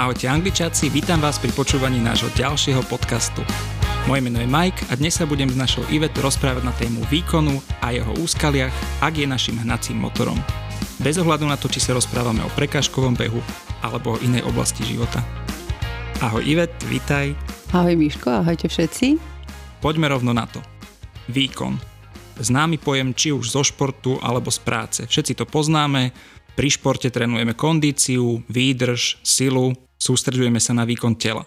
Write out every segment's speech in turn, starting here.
Ahojte angličáci, vítam vás pri počúvaní nášho ďalšieho podcastu. Moje meno je Mike a dnes sa budem s našou Ivet rozprávať na tému výkonu a jeho úskaliach, ak je našim hnacím motorom. Bez ohľadu na to, či sa rozprávame o prekážkovom behu alebo o inej oblasti života. Ahoj Ivet, vítaj. Ahoj Miško, ahojte všetci. Poďme rovno na to. Výkon. Známy pojem či už zo športu alebo z práce. Všetci to poznáme, pri športe trénujeme kondíciu, výdrž, silu, sústredujeme sa na výkon tela.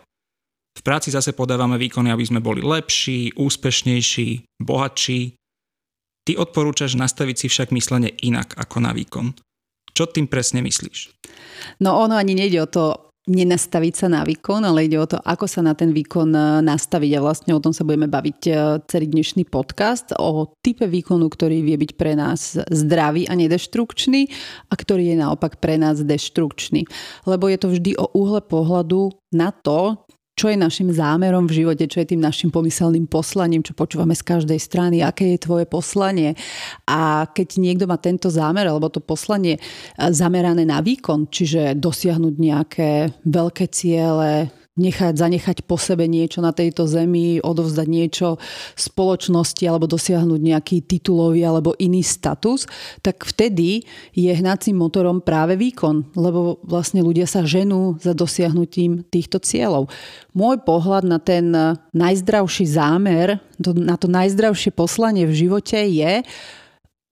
V práci zase podávame výkony, aby sme boli lepší, úspešnejší, bohatší. Ty odporúčaš nastaviť si však myslenie inak ako na výkon. Čo tým presne myslíš? No ono ani nejde o to nenastaviť sa na výkon, ale ide o to, ako sa na ten výkon e, nastaviť a vlastne o tom sa budeme baviť e, celý dnešný podcast, o type výkonu, ktorý vie byť pre nás zdravý a nedeštrukčný a ktorý je naopak pre nás deštrukčný. Lebo je to vždy o úhle pohľadu na to, čo je našim zámerom v živote, čo je tým našim pomyselným poslaním, čo počúvame z každej strany, aké je tvoje poslanie. A keď niekto má tento zámer alebo to poslanie eh, zamerané na výkon, čiže dosiahnuť nejaké veľké ciele, nechať, zanechať po sebe niečo na tejto zemi, odovzdať niečo spoločnosti alebo dosiahnuť nejaký titulový alebo iný status, tak vtedy je hnacím motorom práve výkon, lebo vlastne ľudia sa ženú za dosiahnutím týchto cieľov. Môj pohľad na ten najzdravší zámer, na to najzdravšie poslanie v živote je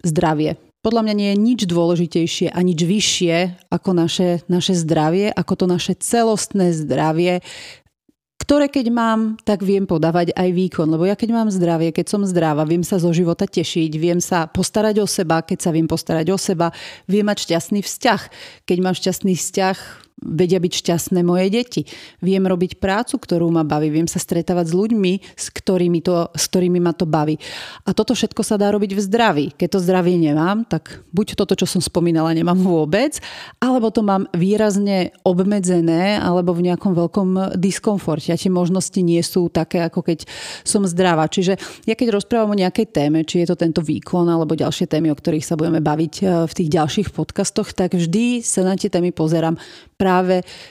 zdravie podľa mňa nie je nič dôležitejšie a nič vyššie ako naše, naše zdravie, ako to naše celostné zdravie, ktoré keď mám, tak viem podávať aj výkon. Lebo ja keď mám zdravie, keď som zdravá, viem sa zo života tešiť, viem sa postarať o seba, keď sa viem postarať o seba, viem mať šťastný vzťah. Keď mám šťastný vzťah, vedia byť šťastné moje deti. Viem robiť prácu, ktorú ma baví. Viem sa stretávať s ľuďmi, s ktorými, to, s ktorými ma to baví. A toto všetko sa dá robiť v zdraví. Keď to zdravie nemám, tak buď toto, čo som spomínala, nemám vôbec, alebo to mám výrazne obmedzené, alebo v nejakom veľkom diskomforte. A tie možnosti nie sú také, ako keď som zdravá. Čiže ja keď rozprávam o nejakej téme, či je to tento výkon, alebo ďalšie témy, o ktorých sa budeme baviť eh, v tých ďalších podcastoch, tak vždy sa na tie témy pozerám práve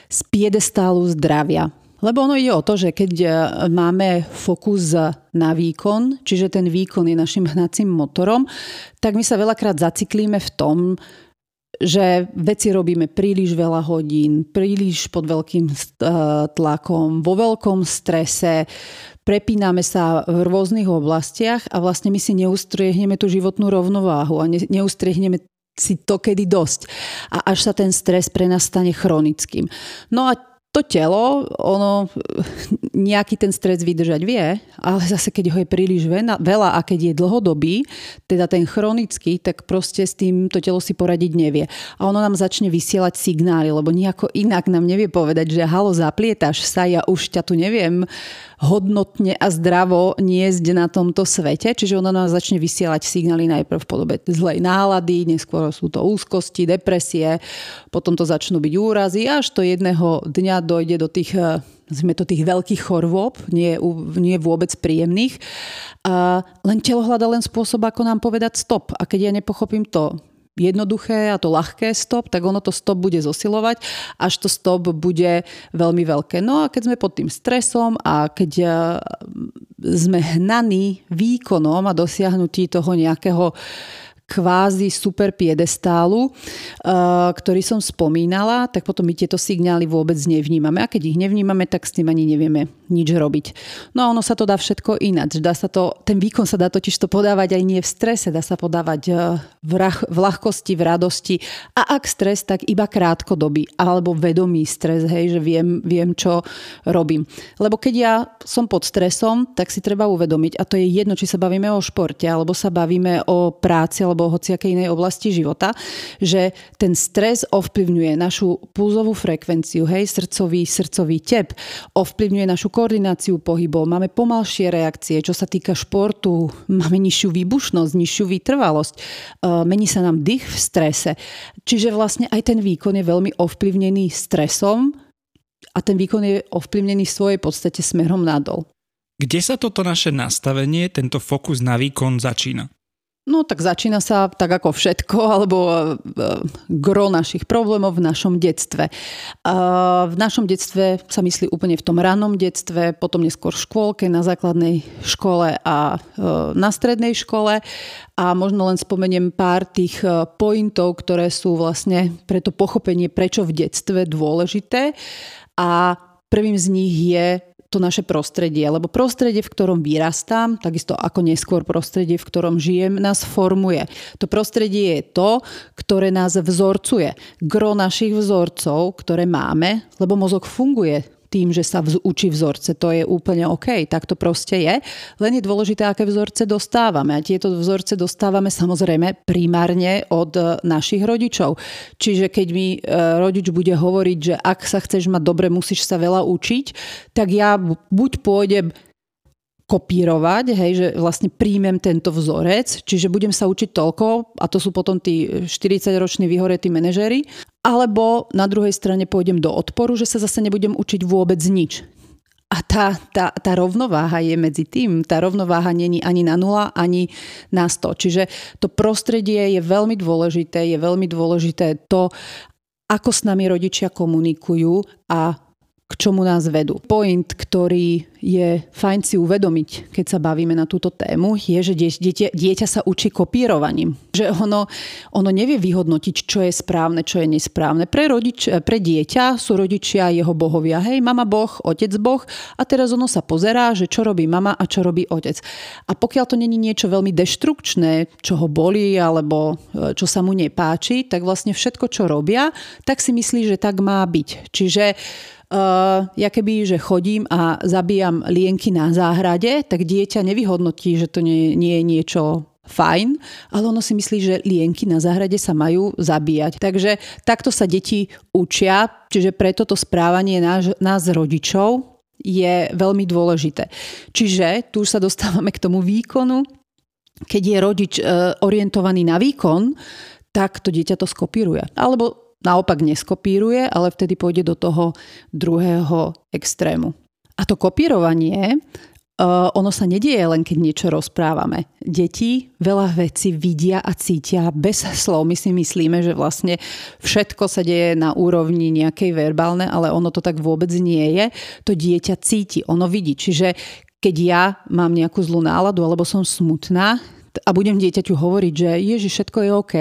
z piedestálu zdravia. Lebo ono ide o to, že keď e, máme fokus na výkon, čiže ten výkon je našim hnacím motorom, tak my sa veľakrát zaciklíme v tom, že veci robíme príliš veľa hodín, príliš pod veľkým e, tlakom, vo veľkom strese, prepíname sa v rôznych oblastiach a vlastne my si neustriehneme tú životnú rovnováhu a neustriehneme si to kedy dosť. A až sa ten stres pre nás stane chronickým. No a to telo, ono nejaký ten stres vydržať vie, ale zase keď ho je príliš veľa a keď je dlhodobý, teda ten chronický, tak proste s tým to telo si poradiť nevie. A ono nám začne vysielať signály, lebo nejako inak nám nevie povedať, že halo, zaplietaš sa, ja už ťa tu neviem hodnotne a zdravo niesť na tomto svete. Čiže ona nás začne vysielať signály najprv v podobe zlej nálady, neskôr sú to úzkosti, depresie, potom to začnú byť úrazy, až to jedného dňa dojde do tých sme to tých veľkých chorôb, nie, nie vôbec príjemných. A len telo hľada len spôsob, ako nám povedať stop. A keď ja nepochopím to jednoduché a to ľahké stop, tak ono to stop bude zosilovať, až to stop bude veľmi veľké. No a keď sme pod tým stresom a keď e, sme hnaní výkonom a dosiahnutí toho nejakého kvázi super piedestálu, eh, ktorý som spomínala, tak potom my tieto signály vôbec nevnímame. A keď ich nevnímame, tak s tým ani nevieme nič robiť. No a ono sa to dá všetko ináč. Dá sa to, ten výkon sa dá totiž to podávať aj nie v strese, dá sa podávať eh, v, rach, v ľahkosti, v radosti. A ak stres, tak iba krátkodobý alebo vedomý stres, hej, že viem, viem, čo robím. Lebo keď ja som pod stresom, tak si treba uvedomiť, a to je jedno, či sa bavíme o športe, alebo sa bavíme o práci, alebo alebo hociakej inej oblasti života, že ten stres ovplyvňuje našu pulzovú frekvenciu, hej, srdcový, srdcový tep, ovplyvňuje našu koordináciu pohybov, máme pomalšie reakcie, čo sa týka športu, máme nižšiu výbušnosť, nižšiu vytrvalosť, e, mení sa nám dých v strese. Čiže vlastne aj ten výkon je veľmi ovplyvnený stresom a ten výkon je ovplyvnený v svojej podstate smerom nadol. Kde sa toto naše nastavenie, tento fokus na výkon začína? No tak začína sa tak ako všetko, alebo e, gro našich problémov v našom detstve. V našom detstve sa myslí úplne v tom rannom detstve, potom neskôr v škôlke, na základnej škole a e, na strednej škole. A možno len spomeniem pár tých pointov, ktoré sú vlastne pre to pochopenie, prečo v detstve dôležité. A prvým z nich je to naše prostredie, lebo prostredie, v ktorom vyrastám, takisto ako neskôr prostredie, v ktorom žijem, nás formuje. To prostredie je to, ktoré nás vzorcuje. Gro našich vzorcov, ktoré máme, lebo mozog funguje tým, že sa vz, učí vzorce. To je úplne OK, tak to proste je. Len je dôležité, aké vzorce dostávame. A tieto vzorce dostávame samozrejme primárne od e, našich rodičov. Čiže keď mi e, rodič bude hovoriť, že ak sa chceš mať dobre, musíš sa veľa učiť, tak ja buď pôjdem kopírovať, hej, že vlastne príjmem tento vzorec, čiže budem sa učiť toľko, a to sú potom tí 40-roční vyhoretí manažéri, alebo na druhej strane pôjdem do odporu, že sa zase nebudem učiť vôbec nič. A tá, tá, tá rovnováha je medzi tým. Tá rovnováha není ani na nula, ani na 100. Čiže to prostredie je veľmi dôležité. Je veľmi dôležité to, ako s nami rodičia komunikujú a k čomu nás vedú. Point, ktorý je fajn si uvedomiť, keď sa bavíme na túto tému, je, že dieťa, dieťa sa učí kopírovaním. Že ono, ono nevie vyhodnotiť, čo je správne, čo je nesprávne. Pre, rodič, pre dieťa sú rodičia jeho bohovia. Hej, mama boh, otec boh a teraz ono sa pozerá, že čo robí mama a čo robí otec. A pokiaľ to není niečo veľmi deštrukčné, čo ho bolí alebo e, čo sa mu nepáči, tak vlastne všetko, čo robia, tak si myslí, že tak má byť. Čiže ja keby, že chodím a zabíjam lienky na záhrade, tak dieťa nevyhodnotí, že to nie, nie je niečo fajn, ale ono si myslí, že lienky na záhrade sa majú zabíjať. Takže takto sa deti učia, čiže preto to správanie nás, nás rodičov je veľmi dôležité. Čiže tu sa dostávame k tomu výkonu. Keď je rodič uh, orientovaný na výkon, tak to dieťa to skopíruje. Alebo naopak neskopíruje, ale vtedy pôjde do toho druhého extrému. A to kopírovanie, uh, ono sa nedieje len, keď niečo rozprávame. Deti veľa vecí vidia a cítia bez slov. My si myslíme, že vlastne všetko sa deje na úrovni nejakej verbálne, ale ono to tak vôbec nie je. To dieťa cíti, ono vidí. Čiže keď ja mám nejakú zlú náladu alebo som smutná, a budem dieťaťu hovoriť, že ježi, všetko je OK,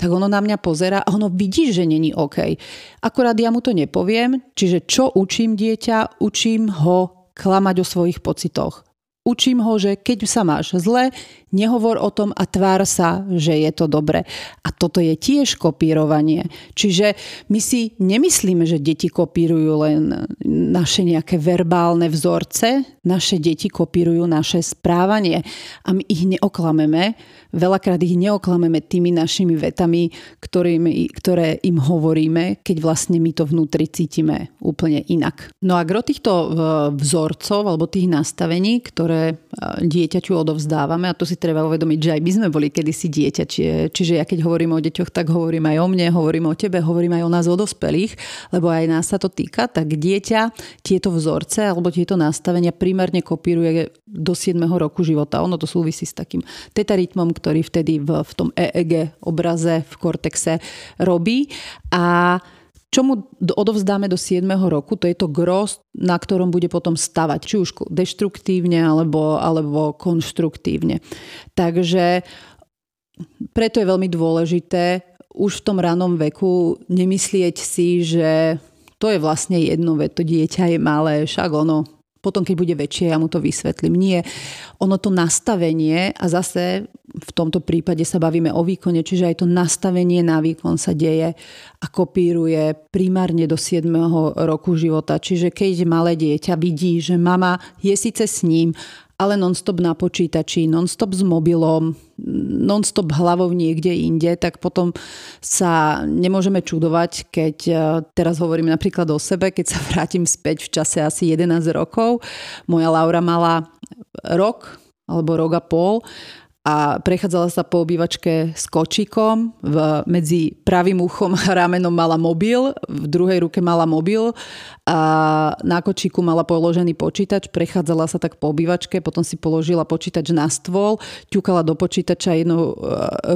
tak ono na mňa pozera a ono vidí, že není OK. Akurát ja mu to nepoviem, čiže čo učím dieťa? Učím ho klamať o svojich pocitoch. Učím ho, že keď sa máš zle, nehovor o tom a tvár sa, že je to dobre. A toto je tiež kopírovanie. Čiže my si nemyslíme, že deti kopírujú len naše nejaké verbálne vzorce, naše deti kopírujú naše správanie a my ich neoklameme, veľakrát ich neoklameme tými našimi vetami, ktorými, ktoré im hovoríme, keď vlastne my to vnútri cítime úplne inak. No a gro týchto vzorcov alebo tých nastavení, ktoré e, dieťaťu odovzdávame, a to si treba uvedomiť, že aj my sme boli kedysi dieťa, čiže, čiže ja keď hovorím o deťoch, tak hovorím aj o mne, hovorím o tebe, hovorím aj o nás, o dospelých, lebo aj nás sa to týka, tak dieťa tieto vzorce alebo tieto nastavenia primárne kopíruje do 7. roku života. Ono to súvisí s takým tetarytmom, ktorý vtedy v, v tom EEG obraze v kortexe robí. A čo mu odovzdáme do 7. roku, to je to gros, na ktorom bude potom stavať, či už deštruktívne alebo, alebo konštruktívne. Takže preto je veľmi dôležité už v tom ranom veku nemyslieť si, že to je vlastne jedno, veď to dieťa je malé, však ono potom, keď bude väčšie, ja mu to vysvetlím. Nie. Ono to nastavenie, a zase v tomto prípade sa bavíme o výkone, čiže aj to nastavenie na výkon sa deje a kopíruje primárne do 7. roku života. Čiže keď malé dieťa vidí, že mama je síce s ním, ale non-stop na počítači, non-stop s mobilom, non-stop hlavou niekde inde, tak potom sa nemôžeme čudovať, keď e, teraz hovorím napríklad o sebe, keď sa vrátim späť v čase asi 11 rokov. Moja Laura mala rok alebo rok a pol a prechádzala sa po obývačke s kočíkom. V, medzi pravým uchom a ramenom mala mobil, v druhej ruke mala mobil a na kočíku mala položený počítač. Prechádzala sa tak po obývačke, potom si položila počítač na stôl, ťukala do počítača jednou e,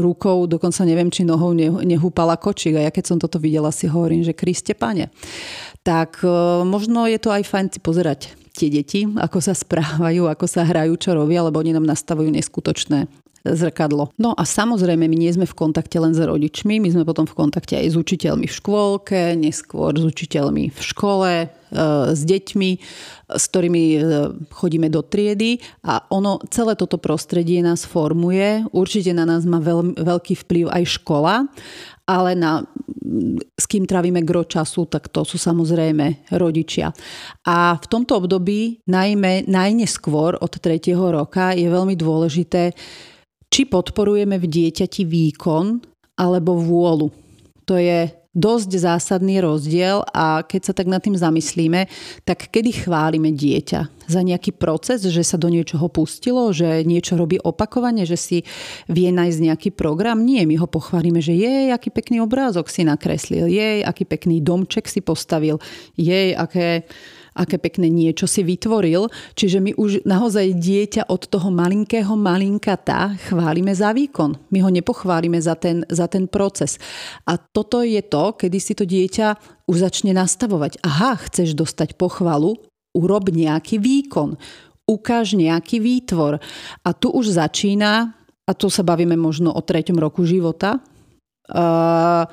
rukou, dokonca neviem, či nohou nehúpala kočík. A ja keď som toto videla, si hovorím, že Kriste pane. Tak e, možno je to aj fajn si pozerať tie deti, ako sa správajú, ako sa hrajú, čo robia, lebo oni nám nastavujú neskutočné zrkadlo. No a samozrejme, my nie sme v kontakte len s rodičmi, my sme potom v kontakte aj s učiteľmi v škôlke, neskôr s učiteľmi v škole, e, s deťmi, s ktorými e, chodíme do triedy a ono, celé toto prostredie nás formuje. Určite na nás má veľ, veľký vplyv aj škola, ale na, s kým trávime gro času, tak to sú samozrejme rodičia. A v tomto období, najmä najneskôr od 3. roka, je veľmi dôležité či podporujeme v dieťati výkon alebo vôľu. To je dosť zásadný rozdiel a keď sa tak nad tým zamyslíme, tak kedy chválime dieťa za nejaký proces, že sa do niečoho pustilo, že niečo robí opakovane, že si vie nájsť nejaký program. Nie, my ho pochválime, že jej, aký pekný obrázok si nakreslil, jej, aký pekný domček si postavil, jej, aké aké pekné niečo si vytvoril. Čiže my už naozaj dieťa od toho malinkého malinkata chválime za výkon. My ho nepochválime za ten, za ten proces. A toto je to, kedy si to dieťa už začne nastavovať. Aha, chceš dostať pochvalu, urob nejaký výkon, ukáž nejaký výtvor. A tu už začína, a tu sa bavíme možno o treťom roku života, uh,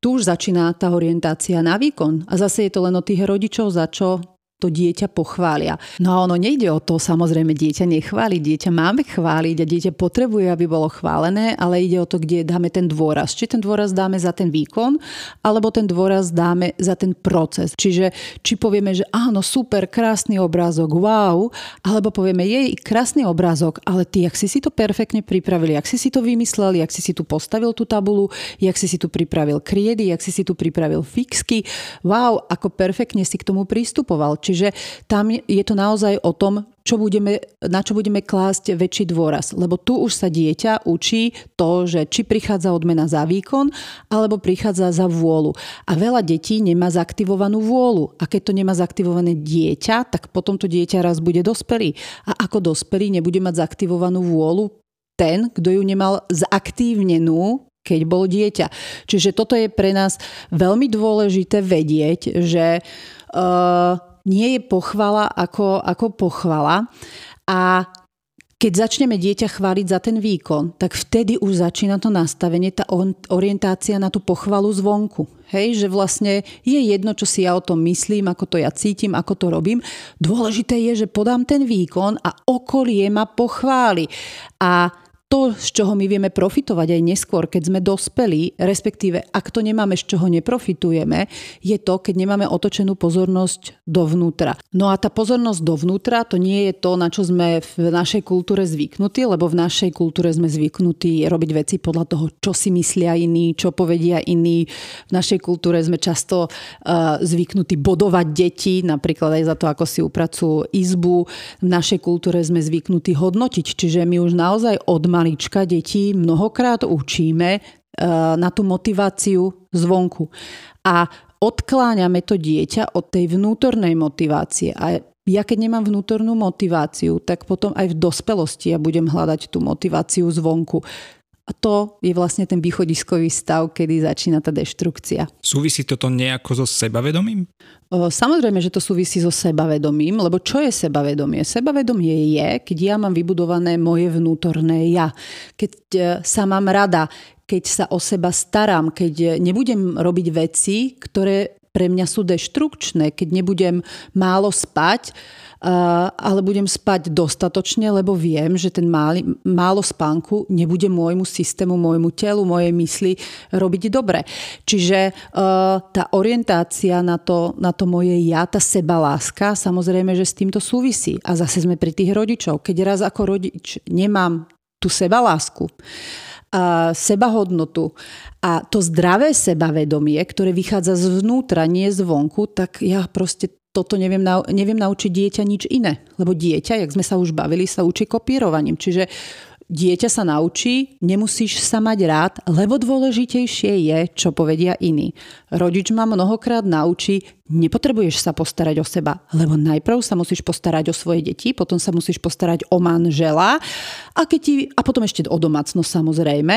tu už začína tá orientácia na výkon. A zase je to len o tých rodičov, za čo to dieťa pochvália. No a ono nejde o to, samozrejme dieťa nechváli, dieťa máme chváliť a dieťa potrebuje, aby bolo chválené, ale ide o to, kde dáme ten dôraz. Či ten dôraz dáme za ten výkon, alebo ten dôraz dáme za ten proces. Čiže či povieme, že áno, super, krásny obrázok, wow, alebo povieme, jej, krásny obrázok, ale ty, jak si si to perfektne pripravili, jak si si to vymysleli, jak si si tu postavil tú tabulu, jak si si tu pripravil kriedy, jak si si tu pripravil fixky, wow, ako perfektne si k tomu pristupoval Čiže tam je to naozaj o tom, čo budeme, na čo budeme klásť väčší dôraz. Lebo tu už sa dieťa učí to, že či prichádza odmena za výkon, alebo prichádza za vôľu. A veľa detí nemá zaktivovanú vôľu. A keď to nemá zaktivované dieťa, tak potom to dieťa raz bude dospelý. A ako dospelý nebude mať zaktivovanú vôľu ten, kto ju nemal zaktívnenú keď bol dieťa. Čiže toto je pre nás veľmi dôležité vedieť, že uh, nie je pochvala ako, ako pochvala. A keď začneme dieťa chváliť za ten výkon, tak vtedy už začína to nastavenie, tá orientácia na tú pochvalu zvonku. Hej, že vlastne je jedno, čo si ja o tom myslím, ako to ja cítim, ako to robím. Dôležité je, že podám ten výkon a okolie ma pochváli. A to, z čoho my vieme profitovať aj neskôr, keď sme dospeli, respektíve ak to nemáme, z čoho neprofitujeme, je to, keď nemáme otočenú pozornosť dovnútra. No a tá pozornosť dovnútra, to nie je to, na čo sme v našej kultúre zvyknutí, lebo v našej kultúre sme zvyknutí robiť veci podľa toho, čo si myslia iní, čo povedia iní. V našej kultúre sme často uh, zvyknutí bodovať deti, napríklad aj za to, ako si upracujú izbu. V našej kultúre sme zvyknutí hodnotiť, čiže my už naozaj od malička detí mnohokrát učíme eh, na tú motiváciu zvonku. A odkláňame to dieťa od tej vnútornej motivácie. A ja keď nemám vnútornú motiváciu, tak potom aj v dospelosti ja budem hľadať tú motiváciu zvonku. A to je vlastne ten východiskový stav, kedy začína tá deštrukcia. Súvisí toto nejako so sebavedomím? Samozrejme, že to súvisí so sebavedomím, lebo čo je sebavedomie? Sebavedomie je, keď ja mám vybudované moje vnútorné ja. Keď e, sa mám rada, keď sa o seba starám, keď nebudem robiť veci, ktoré pre mňa sú deštrukčné, keď nebudem málo spať, ale budem spať dostatočne, lebo viem, že ten máli, málo spánku nebude môjmu systému, môjmu telu, mojej mysli robiť dobre. Čiže tá orientácia na to, na to moje ja, tá sebaláska, samozrejme, že s týmto súvisí. A zase sme pri tých rodičov. Keď raz ako rodič nemám tú sebalásku, sebahodnotu a to zdravé sebavedomie, ktoré vychádza zvnútra, nie zvonku, tak ja proste toto neviem, neviem naučiť dieťa nič iné. Lebo dieťa, jak sme sa už bavili, sa učí kopírovaním. Čiže Dieťa sa naučí, nemusíš sa mať rád, lebo dôležitejšie je, čo povedia iní. Rodič ma mnohokrát naučí, nepotrebuješ sa postarať o seba, lebo najprv sa musíš postarať o svoje deti, potom sa musíš postarať o manžela a, keď ti, a potom ešte o domácnosť samozrejme.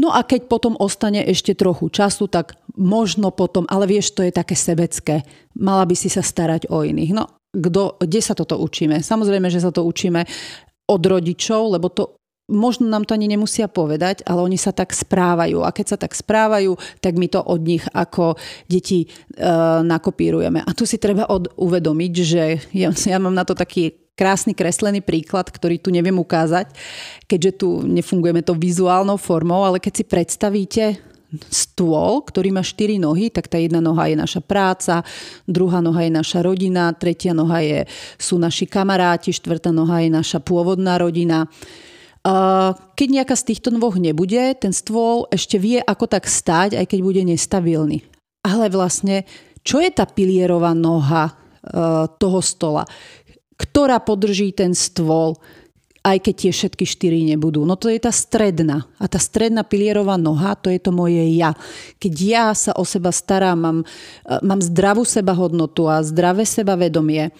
No a keď potom ostane ešte trochu času, tak možno potom, ale vieš, to je také sebecké. Mala by si sa starať o iných. No, kdo, kde sa toto učíme? Samozrejme, že sa to učíme od rodičov, lebo to možno nám to ani nemusia povedať, ale oni sa tak správajú. A keď sa tak správajú, tak my to od nich ako deti e, nakopírujeme. A tu si treba od, uvedomiť, že ja, ja mám na to taký krásny kreslený príklad, ktorý tu neviem ukázať, keďže tu nefungujeme to vizuálnou formou, ale keď si predstavíte stôl, ktorý má štyri nohy, tak tá jedna noha je naša práca, druhá noha je naša rodina, tretia noha je, sú naši kamaráti, štvrtá noha je naša pôvodná rodina. Keď nejaká z týchto dvoch nebude, ten stôl ešte vie ako tak stať, aj keď bude nestabilný. Ale vlastne, čo je tá pilierová noha e, toho stola? Ktorá podrží ten stôl, aj keď tie všetky štyri nebudú. No to je tá stredná. A tá stredná pilierová noha, to je to moje ja. Keď ja sa o seba starám, mám, e, mám zdravú sebahodnotu a zdravé sebavedomie,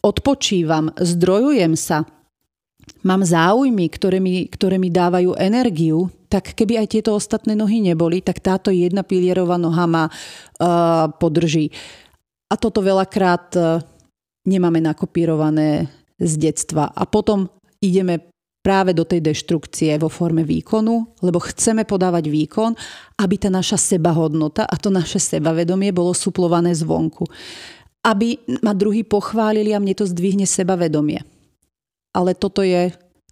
odpočívam, zdrojujem sa, mám záujmy, ktoré mi, ktoré mi dávajú energiu, tak keby aj tieto ostatné nohy neboli, tak táto jedna pilierová noha ma uh, podrží. A toto veľakrát uh, nemáme nakopírované z detstva. A potom ideme práve do tej deštrukcie vo forme výkonu, lebo chceme podávať výkon, aby tá naša sebahodnota a to naše sebavedomie bolo suplované zvonku. Aby ma druhý pochválili a mne to zdvihne sebavedomie ale toto je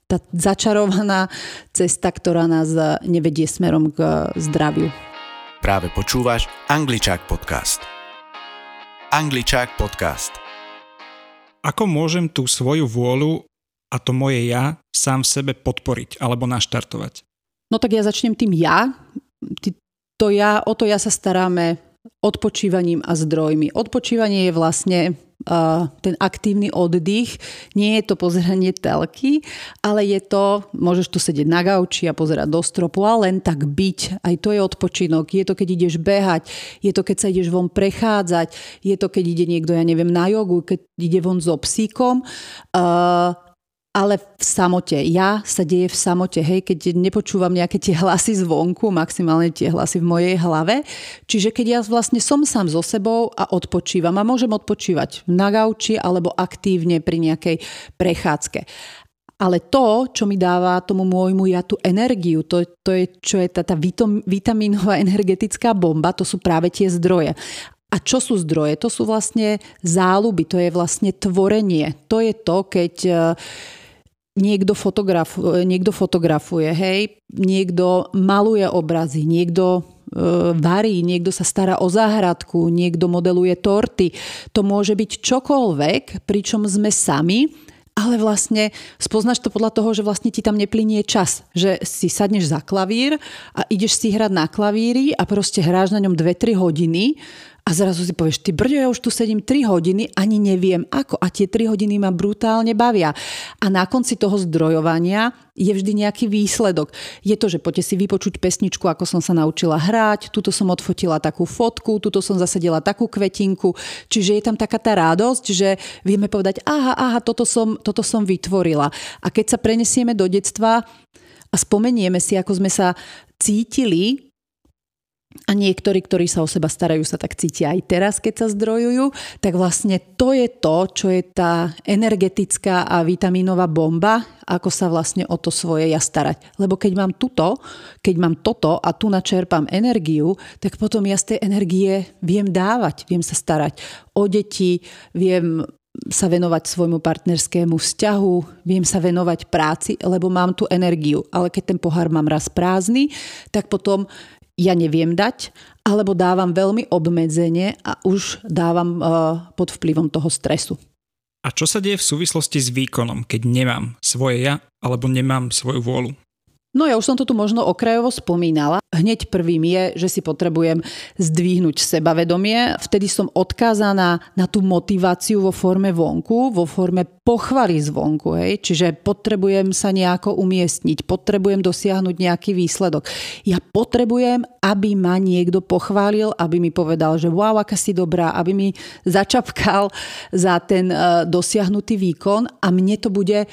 tá začarovaná cesta, ktorá nás nevedie smerom k zdraviu. Práve počúvaš Angličák podcast. Angličák podcast. Ako môžem tú svoju vôľu a to moje ja sám v sebe podporiť alebo naštartovať? No tak ja začnem tým ja. To ja, o to ja sa staráme odpočívaním a zdrojmi. Odpočívanie je vlastne ten aktívny oddych. Nie je to pozeranie telky, ale je to, môžeš tu sedieť na gauči a pozerať do stropu a len tak byť. Aj to je odpočinok. Je to, keď ideš behať, je to, keď sa ideš von prechádzať, je to, keď ide niekto, ja neviem, na jogu, keď ide von so psíkom. Uh, ale v samote. Ja sa deje v samote, hej, keď nepočúvam nejaké tie hlasy zvonku, maximálne tie hlasy v mojej hlave. Čiže keď ja vlastne som sám so sebou a odpočívam a môžem odpočívať na gauči alebo aktívne pri nejakej prechádzke. Ale to, čo mi dáva tomu môjmu ja tú energiu, to, to je, čo je tá, tá vitamínová energetická bomba, to sú práve tie zdroje. A čo sú zdroje? To sú vlastne záľuby, to je vlastne tvorenie. To je to, keď niekto, fotograf, niekto fotografuje, hej, niekto maluje obrazy, niekto e, varí, niekto sa stará o záhradku, niekto modeluje torty. To môže byť čokoľvek, pričom sme sami, ale vlastne spoznáš to podľa toho, že vlastne ti tam neplinie čas. Že si sadneš za klavír a ideš si hrať na klavíri a proste hráš na ňom 2-3 hodiny a zrazu si povieš, ty brďo, ja už tu sedím 3 hodiny, ani neviem ako. A tie 3 hodiny ma brutálne bavia. A na konci toho zdrojovania je vždy nejaký výsledok. Je to, že poďte si vypočuť pesničku, ako som sa naučila hrať, tuto som odfotila takú fotku, tuto som zasadila takú kvetinku. Čiže je tam taká tá radosť, že vieme povedať, aha, aha, toto som, toto som vytvorila. A keď sa prenesieme do detstva a spomenieme si, ako sme sa cítili a niektorí, ktorí sa o seba starajú, sa tak cítia aj teraz, keď sa zdrojujú, tak vlastne to je to, čo je tá energetická a vitamínová bomba, ako sa vlastne o to svoje ja starať. Lebo keď mám tuto, keď mám toto a tu načerpám energiu, tak potom ja z tej energie viem dávať, viem sa starať o deti, viem sa venovať svojmu partnerskému vzťahu, viem sa venovať práci, lebo mám tú energiu. Ale keď ten pohár mám raz prázdny, tak potom ja neviem dať, alebo dávam veľmi obmedzenie a už dávam uh, pod vplyvom toho stresu. A čo sa deje v súvislosti s výkonom, keď nemám svoje ja alebo nemám svoju vôľu? No ja už som to tu možno okrajovo spomínala. Hneď prvým je, že si potrebujem zdvihnúť sebavedomie. Vtedy som odkázaná na tú motiváciu vo forme vonku, vo forme pochvaly zvonku. Hej? Čiže potrebujem sa nejako umiestniť, potrebujem dosiahnuť nejaký výsledok. Ja potrebujem, aby ma niekto pochválil, aby mi povedal, že wow, aká si dobrá, aby mi začapkal za ten uh, dosiahnutý výkon a mne to bude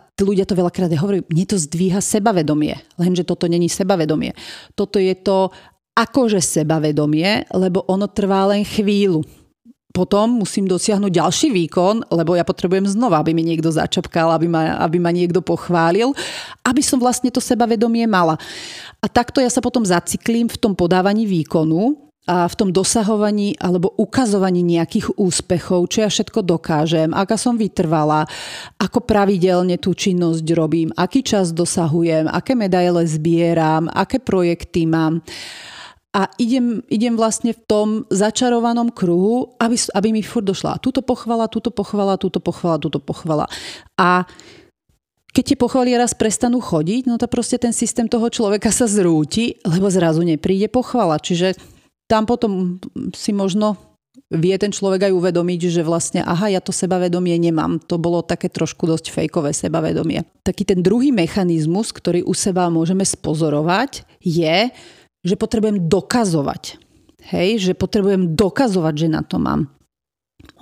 a ľudia to veľakrát hovorí, mne to zdvíha sebavedomie. Lenže toto není sebavedomie. Toto je to akože sebavedomie, lebo ono trvá len chvíľu. Potom musím dosiahnuť ďalší výkon, lebo ja potrebujem znova, aby mi niekto začapkal, aby ma, aby ma niekto pochválil, aby som vlastne to sebavedomie mala. A takto ja sa potom zaciklím v tom podávaní výkonu, a v tom dosahovaní alebo ukazovaní nejakých úspechov, čo ja všetko dokážem, aká som vytrvala, ako pravidelne tú činnosť robím, aký čas dosahujem, aké medaile zbieram, aké projekty mám. A idem, idem vlastne v tom začarovanom kruhu, aby, aby mi furt došla túto pochvala, túto pochvala, túto pochvala, túto pochvala. A keď tie pochvaly raz prestanú chodiť, no to proste ten systém toho človeka sa zrúti, lebo zrazu nepríde pochvala. Čiže tam potom si možno vie ten človek aj uvedomiť, že vlastne aha, ja to sebavedomie nemám. To bolo také trošku dosť fejkové sebavedomie. Taký ten druhý mechanizmus, ktorý u seba môžeme spozorovať, je, že potrebujem dokazovať. Hej, že potrebujem dokazovať, že na to mám.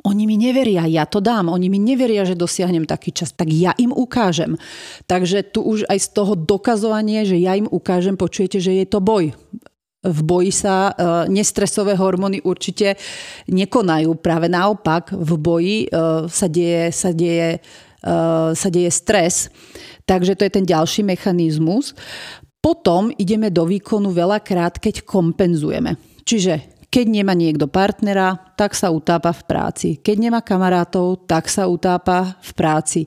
Oni mi neveria, ja to dám. Oni mi neveria, že dosiahnem taký čas, tak ja im ukážem. Takže tu už aj z toho dokazovanie, že ja im ukážem, počujete, že je to boj v boji sa e, nestresové hormóny určite nekonajú. Práve naopak, v boji e, sa deje, sa deje, e, sa deje stres. Takže to je ten ďalší mechanizmus. Potom ideme do výkonu veľakrát, keď kompenzujeme. Čiže keď nemá niekto partnera, tak sa utápa v práci. Keď nemá kamarátov, tak sa utápa v práci.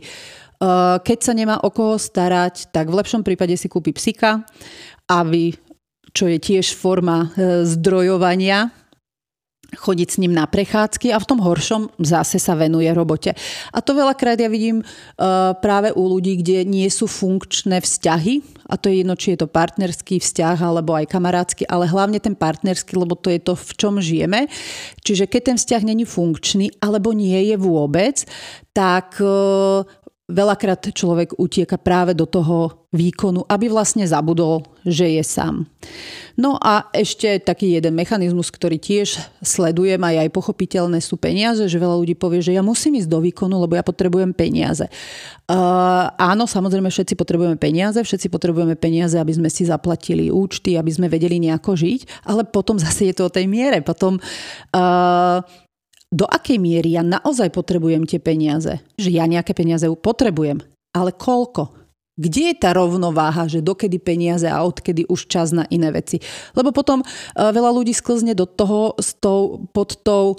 Keď sa nemá o koho starať, tak v lepšom prípade si kúpi psika, aby čo je tiež forma e, zdrojovania, chodiť s ním na prechádzky a v tom horšom zase sa venuje robote. A to veľakrát ja vidím e, práve u ľudí, kde nie sú funkčné vzťahy a to je jedno, či je to partnerský vzťah alebo aj kamarátsky, ale hlavne ten partnerský, lebo to je to, v čom žijeme. Čiže keď ten vzťah není funkčný alebo nie je vôbec, tak e, veľakrát človek utieka práve do toho výkonu, aby vlastne zabudol, že je sám. No a ešte taký jeden mechanizmus, ktorý tiež sledujem aj aj pochopiteľné sú peniaze, že veľa ľudí povie, že ja musím ísť do výkonu, lebo ja potrebujem peniaze. Uh, áno, samozrejme všetci potrebujeme peniaze, všetci potrebujeme peniaze, aby sme si zaplatili účty, aby sme vedeli nejako žiť, ale potom zase je to o tej miere. Potom uh, do akej miery ja naozaj potrebujem tie peniaze. Že ja nejaké peniaze potrebujem, ale koľko? Kde je tá rovnováha, že dokedy peniaze a odkedy už čas na iné veci? Lebo potom e, veľa ľudí sklzne do toho s tou, pod, tou,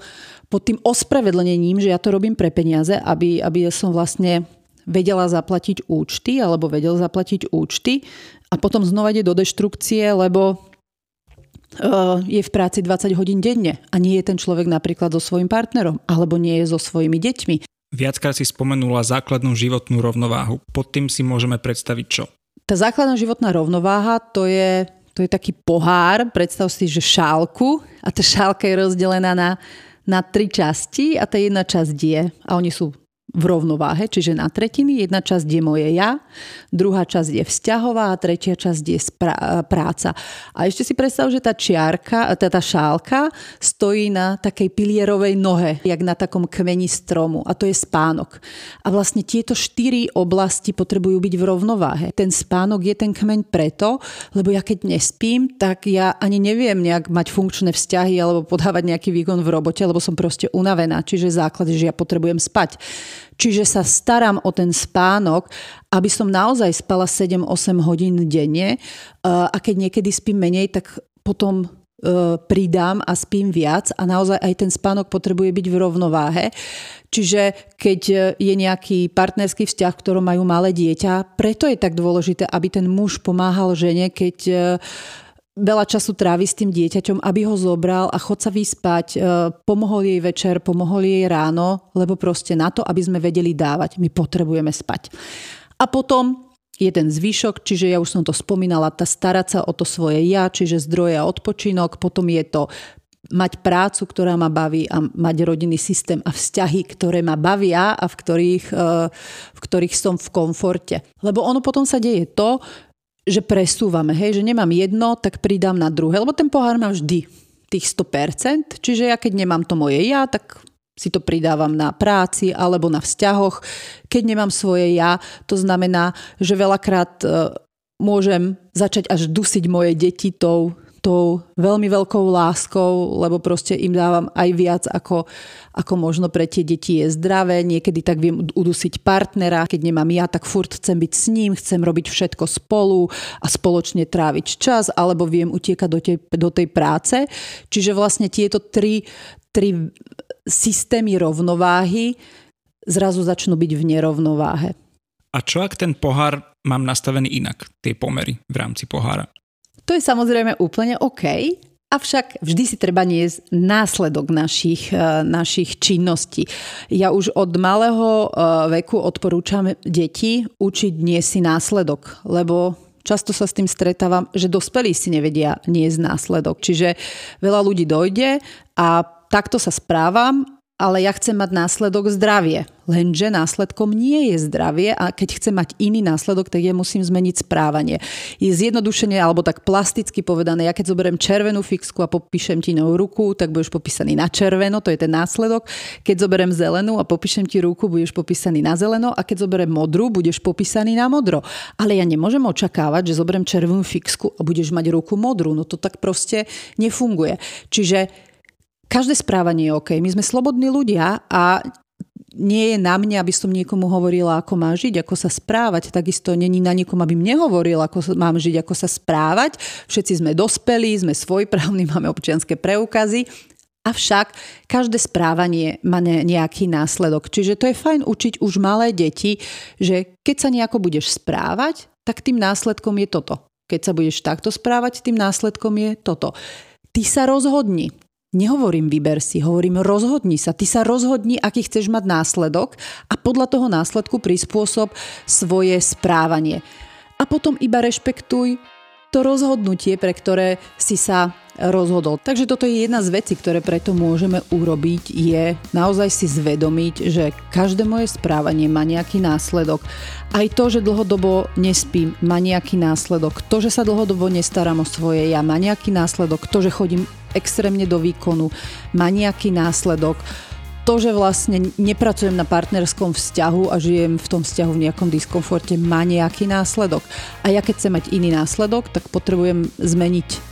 pod tým ospravedlením, že ja to robím pre peniaze, aby, aby som vlastne vedela zaplatiť účty alebo vedel zaplatiť účty a potom znova ide do deštrukcie, lebo je v práci 20 hodín denne a nie je ten človek napríklad so svojím partnerom alebo nie je so svojimi deťmi. Viackrát si spomenula základnú životnú rovnováhu. Pod tým si môžeme predstaviť čo? Tá základná životná rovnováha to je, to je taký pohár, predstav si, že šálku a tá šálka je rozdelená na, na tri časti a tá jedna časť je, a oni sú v rovnováhe, čiže na tretiny. Jedna časť je moje ja, druhá časť je vzťahová a tretia časť je práca. A ešte si predstav, že tá čiarka, tá, tá šálka stojí na takej pilierovej nohe, jak na takom kmeni stromu a to je spánok. A vlastne tieto štyri oblasti potrebujú byť v rovnováhe. Ten spánok je ten kmeň preto, lebo ja keď nespím, tak ja ani neviem nejak mať funkčné vzťahy alebo podávať nejaký výkon v robote, lebo som proste unavená. Čiže základ, že ja potrebujem spať. Čiže sa starám o ten spánok, aby som naozaj spala 7-8 hodín denne a keď niekedy spím menej, tak potom e, pridám a spím viac a naozaj aj ten spánok potrebuje byť v rovnováhe. Čiže keď je nejaký partnerský vzťah, ktorom majú malé dieťa, preto je tak dôležité, aby ten muž pomáhal žene, keď veľa času trávi s tým dieťaťom, aby ho zobral a chod sa vyspať, e, pomohol jej večer, pomohol jej ráno, lebo proste na to, aby sme vedeli dávať, my potrebujeme spať. A potom je ten zvyšok, čiže ja už som to spomínala, tá starať sa o to svoje ja, čiže zdroje a odpočinok, potom je to mať prácu, ktorá ma baví a mať rodinný systém a vzťahy, ktoré ma bavia a v ktorých, eh, v ktorých som v komforte. Lebo ono potom sa deje to, že presúvame, hej, že nemám jedno, tak pridám na druhé, lebo ten pohár má vždy tých 100%, čiže ja keď nemám to moje ja, tak si to pridávam na práci alebo na vzťahoch. Keď nemám svoje ja, to znamená, že veľakrát eh, môžem začať až dusiť moje deti tou tou veľmi veľkou láskou, lebo proste im dávam aj viac, ako, ako možno pre tie deti je zdravé. Niekedy tak viem udusiť partnera, keď nemám ja, tak furt chcem byť s ním, chcem robiť všetko spolu a spoločne tráviť čas, alebo viem utiekať do tej, do tej práce. Čiže vlastne tieto tri, tri systémy rovnováhy zrazu začnú byť v nerovnováhe. A čo ak ten pohár mám nastavený inak, tie pomery v rámci pohára? To je samozrejme úplne OK, Avšak vždy si treba niesť následok našich, e, našich činností. Ja už od malého e, veku odporúčam deti učiť nie si následok, lebo často sa s tým stretávam, že dospelí si nevedia niesť následok. Čiže veľa ľudí dojde a takto sa správam ale ja chcem mať následok zdravie. Lenže následkom nie je zdravie a keď chcem mať iný následok, tak ja musím zmeniť správanie. Je zjednodušenie, alebo tak plasticky povedané, ja keď zoberiem červenú fixku a popíšem ti na ruku, tak budeš popísaný na červeno, to je ten následok. Keď zoberiem zelenú a popíšem ti ruku, budeš popísaný na zeleno a keď zoberiem modrú, budeš popísaný na modro. Ale ja nemôžem očakávať, že zoberiem červenú fixku a budeš mať ruku modrú. No to tak proste nefunguje. Čiže každé správanie je OK. My sme slobodní ľudia a nie je na mne, aby som niekomu hovorila, ako má žiť, ako sa správať. Takisto není na niekom, aby mne hovoril, ako mám žiť, ako sa správať. Všetci sme dospelí, sme svojprávni, máme občianské preukazy. Avšak každé správanie má nejaký následok. Čiže to je fajn učiť už malé deti, že keď sa nejako budeš správať, tak tým následkom je toto. Keď sa budeš takto správať, tým následkom je toto. Ty sa rozhodni. Nehovorím vyber si, hovorím rozhodni sa. Ty sa rozhodni, aký chceš mať následok a podľa toho následku prispôsob svoje správanie. A potom iba rešpektuj to rozhodnutie, pre ktoré si sa rozhodol. Takže toto je jedna z vecí, ktoré preto môžeme urobiť, je naozaj si zvedomiť, že každé moje správanie má nejaký následok. Aj to, že dlhodobo nespím, má nejaký následok. To, že sa dlhodobo nestaram o svoje ja, má nejaký následok. To, že chodím extrémne do výkonu, má nejaký následok. To, že vlastne nepracujem na partnerskom vzťahu a žijem v tom vzťahu v nejakom diskomforte, má nejaký následok. A ja keď chcem mať iný následok, tak potrebujem zmeniť